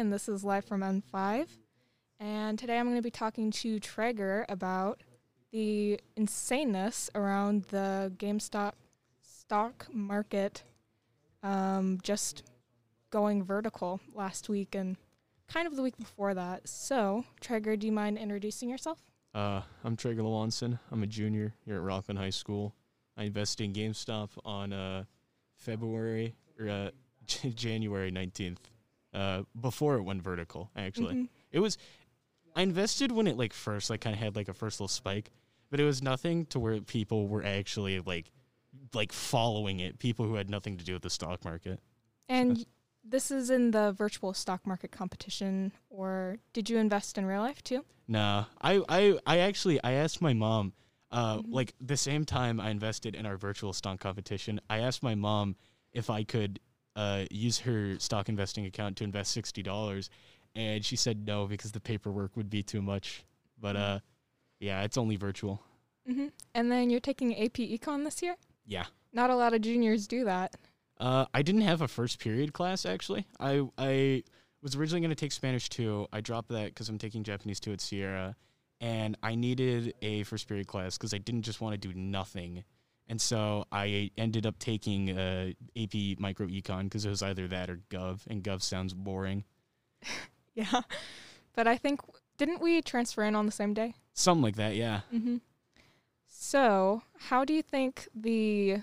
and this is live from N5. And today I'm going to be talking to Traeger about the insaneness around the GameStop stock market um, just going vertical last week and kind of the week before that. So, Traeger, do you mind introducing yourself? Uh, I'm Traeger Lewanson. I'm a junior here at Rockland High School. I invested in GameStop on uh, February or uh, January 19th. Uh, before it went vertical, actually, Mhm. it was. I invested when it like first like kind of had like a first little spike, but it was nothing to where people were actually like like following it. People who had nothing to do with the stock market. And y- this is in the virtual stock market competition, or did you invest in real life too? No, I, I, I actually I asked my mom, uh, Mhm. like the same time I invested in our virtual stock competition. I asked my mom if I could uh, use her stock investing account to invest sixty dollars, and she said no because the paperwork would be too much. But Mm. uh, yeah, it's only virtual. Mm-hmm. And then you're taking AP Econ this year? Yeah. Not a lot of juniors do that. Uh, I didn't have a first period class actually. I I was originally going to take Spanish two. I dropped that because I'm taking Japanese two at Sierra, and I needed a first period class because I didn't just want to do nothing, and so I ended up taking uh, AP Micro Econ because it was either that or Gov, and Gov sounds boring. Yeah. But I think, didn't we transfer in on the same day? Something like that, yeah. Mm-hmm. So, how do you think the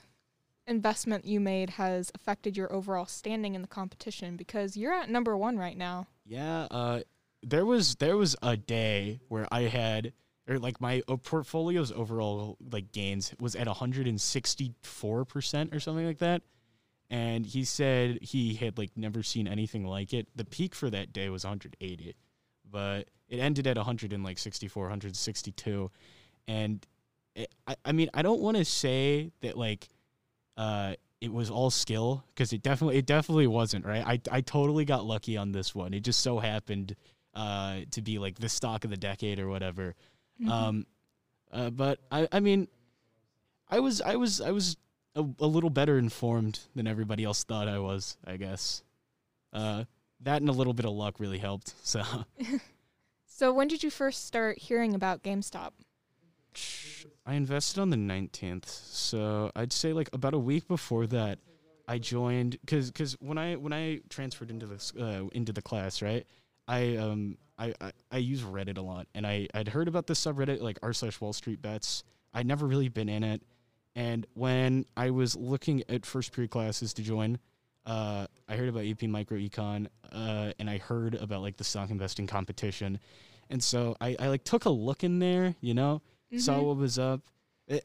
investment you made has affected your overall standing in the competition? Because you're at number one right now. Yeah, uh, there was there was a day where I had or like my uh, portfolio's overall like gains was at 164 percent or something like that, and he said he had like never seen anything like it. The peak for that day was 180, but it ended at one hundred and 164, 162, and it, I I mean I don't want to say that like uh it was all skill because it definitely it definitely wasn't right. I I totally got lucky on this one. It just so happened uh to be like the stock of the decade or whatever. Mm-hmm. Um, uh, but I I mean, I was I was I was a, a little better informed than everybody else thought I was. I guess. Uh, that and a little bit of luck really helped. So so, when did you first start hearing about GameStop? I invested on the 19th. So I'd say like about a week before that, I joined because because when I when I transferred into this uh, into the class, right? I um I, I I use Reddit a lot, and I I'd heard about this subreddit like r slash Wall Street Bets. I'd never really been in it, and when I was looking at first period classes to join, uh, I heard about AP Micro Econ, uh, and I heard about like the stock investing competition, and so I I like took a look in there, you know, saw Mhm. what was up.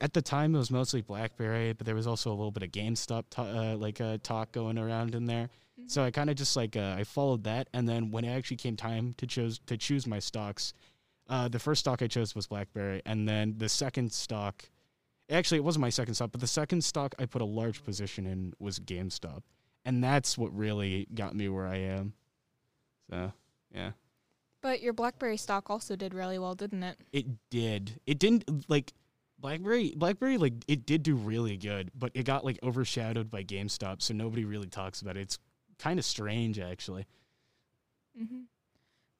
At the time, it was mostly BlackBerry, but there was also a little bit of GameStop ta- uh, like uh, talk going around in there. So I kind of just like uh, I followed that, and then when it actually came time to choose to choose my stocks, uh, the first stock I chose was BlackBerry, and then the second stock, actually it wasn't my second stock, but the second stock I put a large position in was GameStop, and that's what really got me where I am. So yeah. But your BlackBerry stock also did really well, didn't it? It did. It didn't like BlackBerry. BlackBerry like it did do really good, but it got like overshadowed by GameStop, so nobody really talks about it. It's kind of strange, actually. Mm-hmm.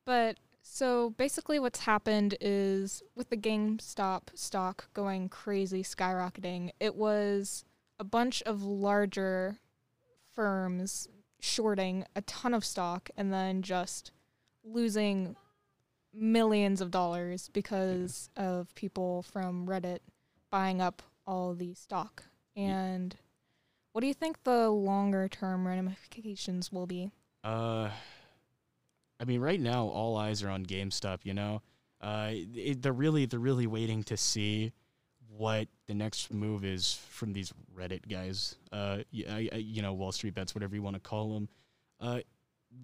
But so basically, what's happened is with the GameStop stock going crazy, skyrocketing, it was a bunch of larger firms shorting a ton of stock and then just losing millions of dollars because of people from Reddit buying up all the stock. And what do you think the longer term ramifications will be? Uh, I mean, right now all eyes are on GameStop. You know, uh, it, they're really they're really waiting to see what the next move is from these Reddit guys. Uh, I- I- you know, Wall Street bets, whatever you want to call them. Uh,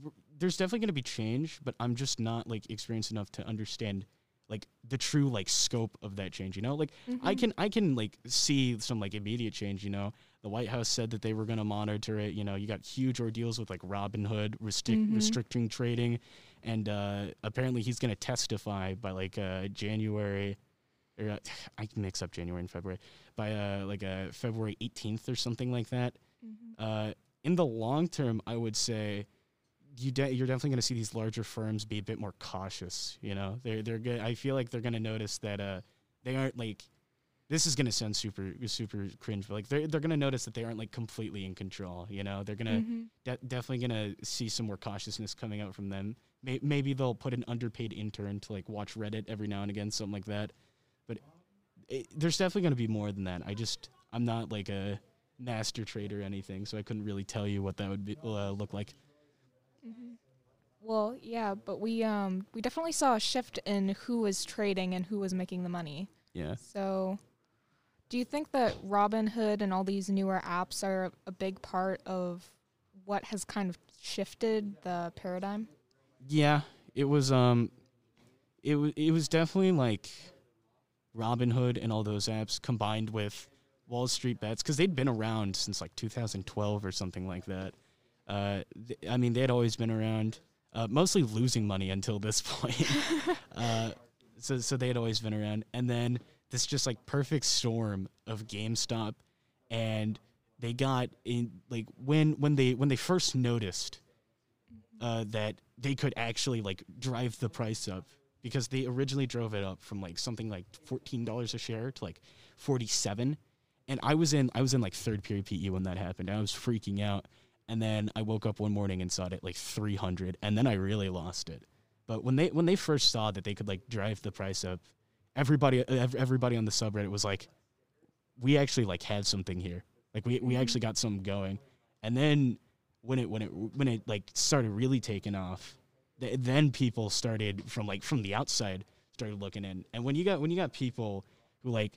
r- there's definitely going to be change, but I'm just not like experienced enough to understand like the true like scope of that change. You know, like I Mhm. can I can like see some like immediate change. You know, the White House said that they were going to monitor it. You know, you got huge ordeals with like Robinhood restric- Mhm. restricting trading, and uh, apparently he's going to testify by like uh, January. Or, uh, I mix up January and February by uh, like uh, February 18th or something like that. Mhm. Uh, in the long term, I would say you de- you're definitely going to see these larger firms be a bit more cautious. You know, they're they're good. I feel like they're going to notice that uh, they aren't like. This is going to sound super super cringe, but like they're they're going to notice that they aren't like completely in control. You know, they're gonna Mhm. de- definitely to see some more cautiousness coming out from them. May- maybe they'll put an underpaid intern to like watch Reddit every now and again, something like that. But it, there's definitely going to be more than that. I just I'm not like a master trader or anything, so I couldn't really tell you what that would be, uh, look like. Mhm. Well, yeah, but we um we definitely saw a shift in who was trading and who was making the money. Yeah. So, do you think that Robinhood and all these newer apps are a big part of what has kind of shifted the paradigm? Yeah, it was um it was it was definitely like Robinhood and all those apps combined with Wall Street Bets cuz they'd been around since like 2012 or something like that. Uh th- I mean, they'd always been around uh, mostly losing money until this point. uh so so they'd always been around and then this just like perfect storm of GameStop and they got in like when when they when they first noticed uh, that they could actually like drive the price up because they originally drove it up from like something like fourteen dollars a share to like forty seven, and I was in I was in like third period PE when that happened. I was freaking out, and then I woke up one morning and saw it at like three hundred, and then I really lost it. But when they when they first saw that they could like drive the price up, everybody everybody on the subreddit was like, we actually like had something here. Like we we Mhm. actually got something going, and then when it when it when it like started really taking off, th- then people started from like from the outside started looking in, and when you got when you got people who like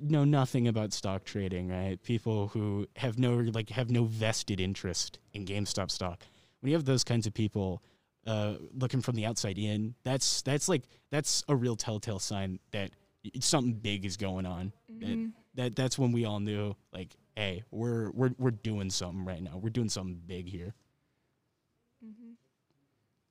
know nothing about stock trading, right? People who have no like have no vested interest in GameStop stock. When you have those kinds of people uh, looking from the outside in, that's that's like that's a real telltale sign that something big is going on. That Mhm. that that's when we all knew like, hey, we're we're we're doing something right now. We're doing something big here. Mhm.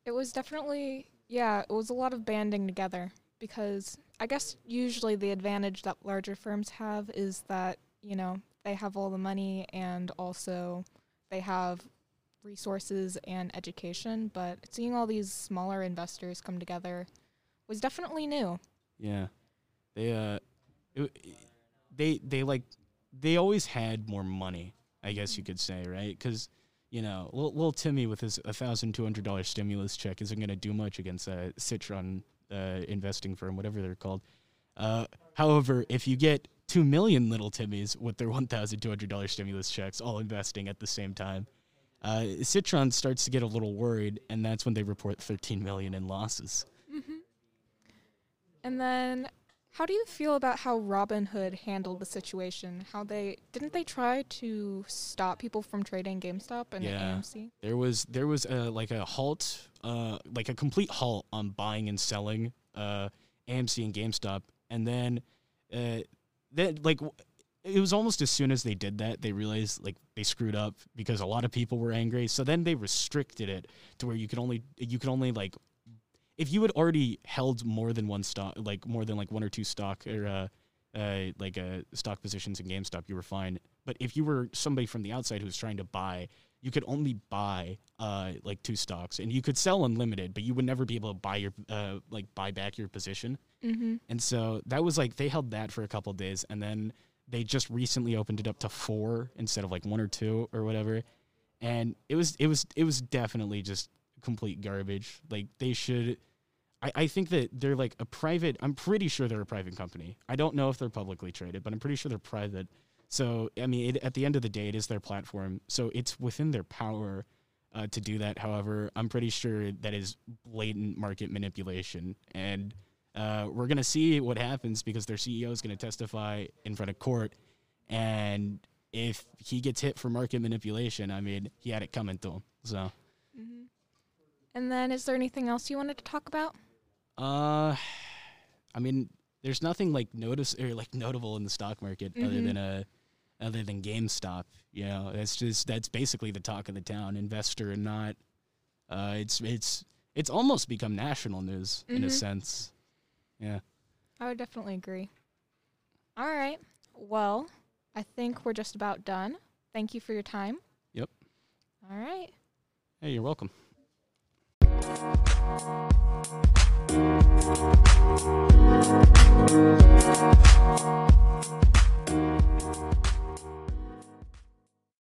It was definitely, yeah, it was a lot of banding together because I guess usually the advantage that larger firms have is that, you know, they have all the money and also they have resources and education. But seeing all these smaller investors come together was definitely new. Yeah, they uh, it, they they like they always had more money. I guess you could say, right? Because you know, little, little Timmy with his thousand two hundred dollars stimulus check isn't going to do much against a Citron uh, investing firm, whatever they're called. Uh, however, if you get two million little Timmys with their one thousand two hundred dollars stimulus checks all investing at the same time, uh, Citron starts to get a little worried, and that's when they report thirteen million in losses. Mm-hmm. And then, how do you feel about how Robinhood handled the situation? How they didn't they try to stop people from trading GameStop and Yeah. AMC? There was there was a like a halt, uh, like a complete halt on buying and selling uh, AMC and GameStop, and then uh, then like it was almost as soon as they did that they realized like they screwed up because a lot of people were angry. So then they restricted it to where you could only you could only like if you had already held more than one stock, like more than like one or two stock or uh, uh, like uh, stock positions in GameStop, you were fine. But if you were somebody from the outside who was trying to buy, you could only buy uh, like two stocks, and you could sell unlimited, but you would never be able to buy your uh, like buy back your position. Mm-hmm. And so that was like they held that for a couple of days, and then they just recently opened it up to four instead of like one or two or whatever. And it was it was it was definitely just complete garbage. Like they should. I, I think that they're like a private. I'm pretty sure they're a private company. I don't know if they're publicly traded, but I'm pretty sure they're private. So I mean, it, at the end of the day, it is their platform. So it's within their power uh, to do that. However, I'm pretty sure that is blatant market manipulation, and uh, we're gonna see what happens because their CEO is gonna testify in front of court, and if he gets hit for market manipulation, I mean, he had it coming to him. So, Mm-hmm. And then, is there anything else you wanted to talk about? uh, I mean, there's nothing like notice or like notable in the stock market other Mhm. than a. Other than GameStop, you know, that's just that's basically the talk of the town, investor and not. Uh, it's it's it's almost become national news in a Mhm. sense. Yeah. I would definitely agree. All right. Well, I think we're just about done. Thank you for your time. Yep. All right. Hey, you're welcome.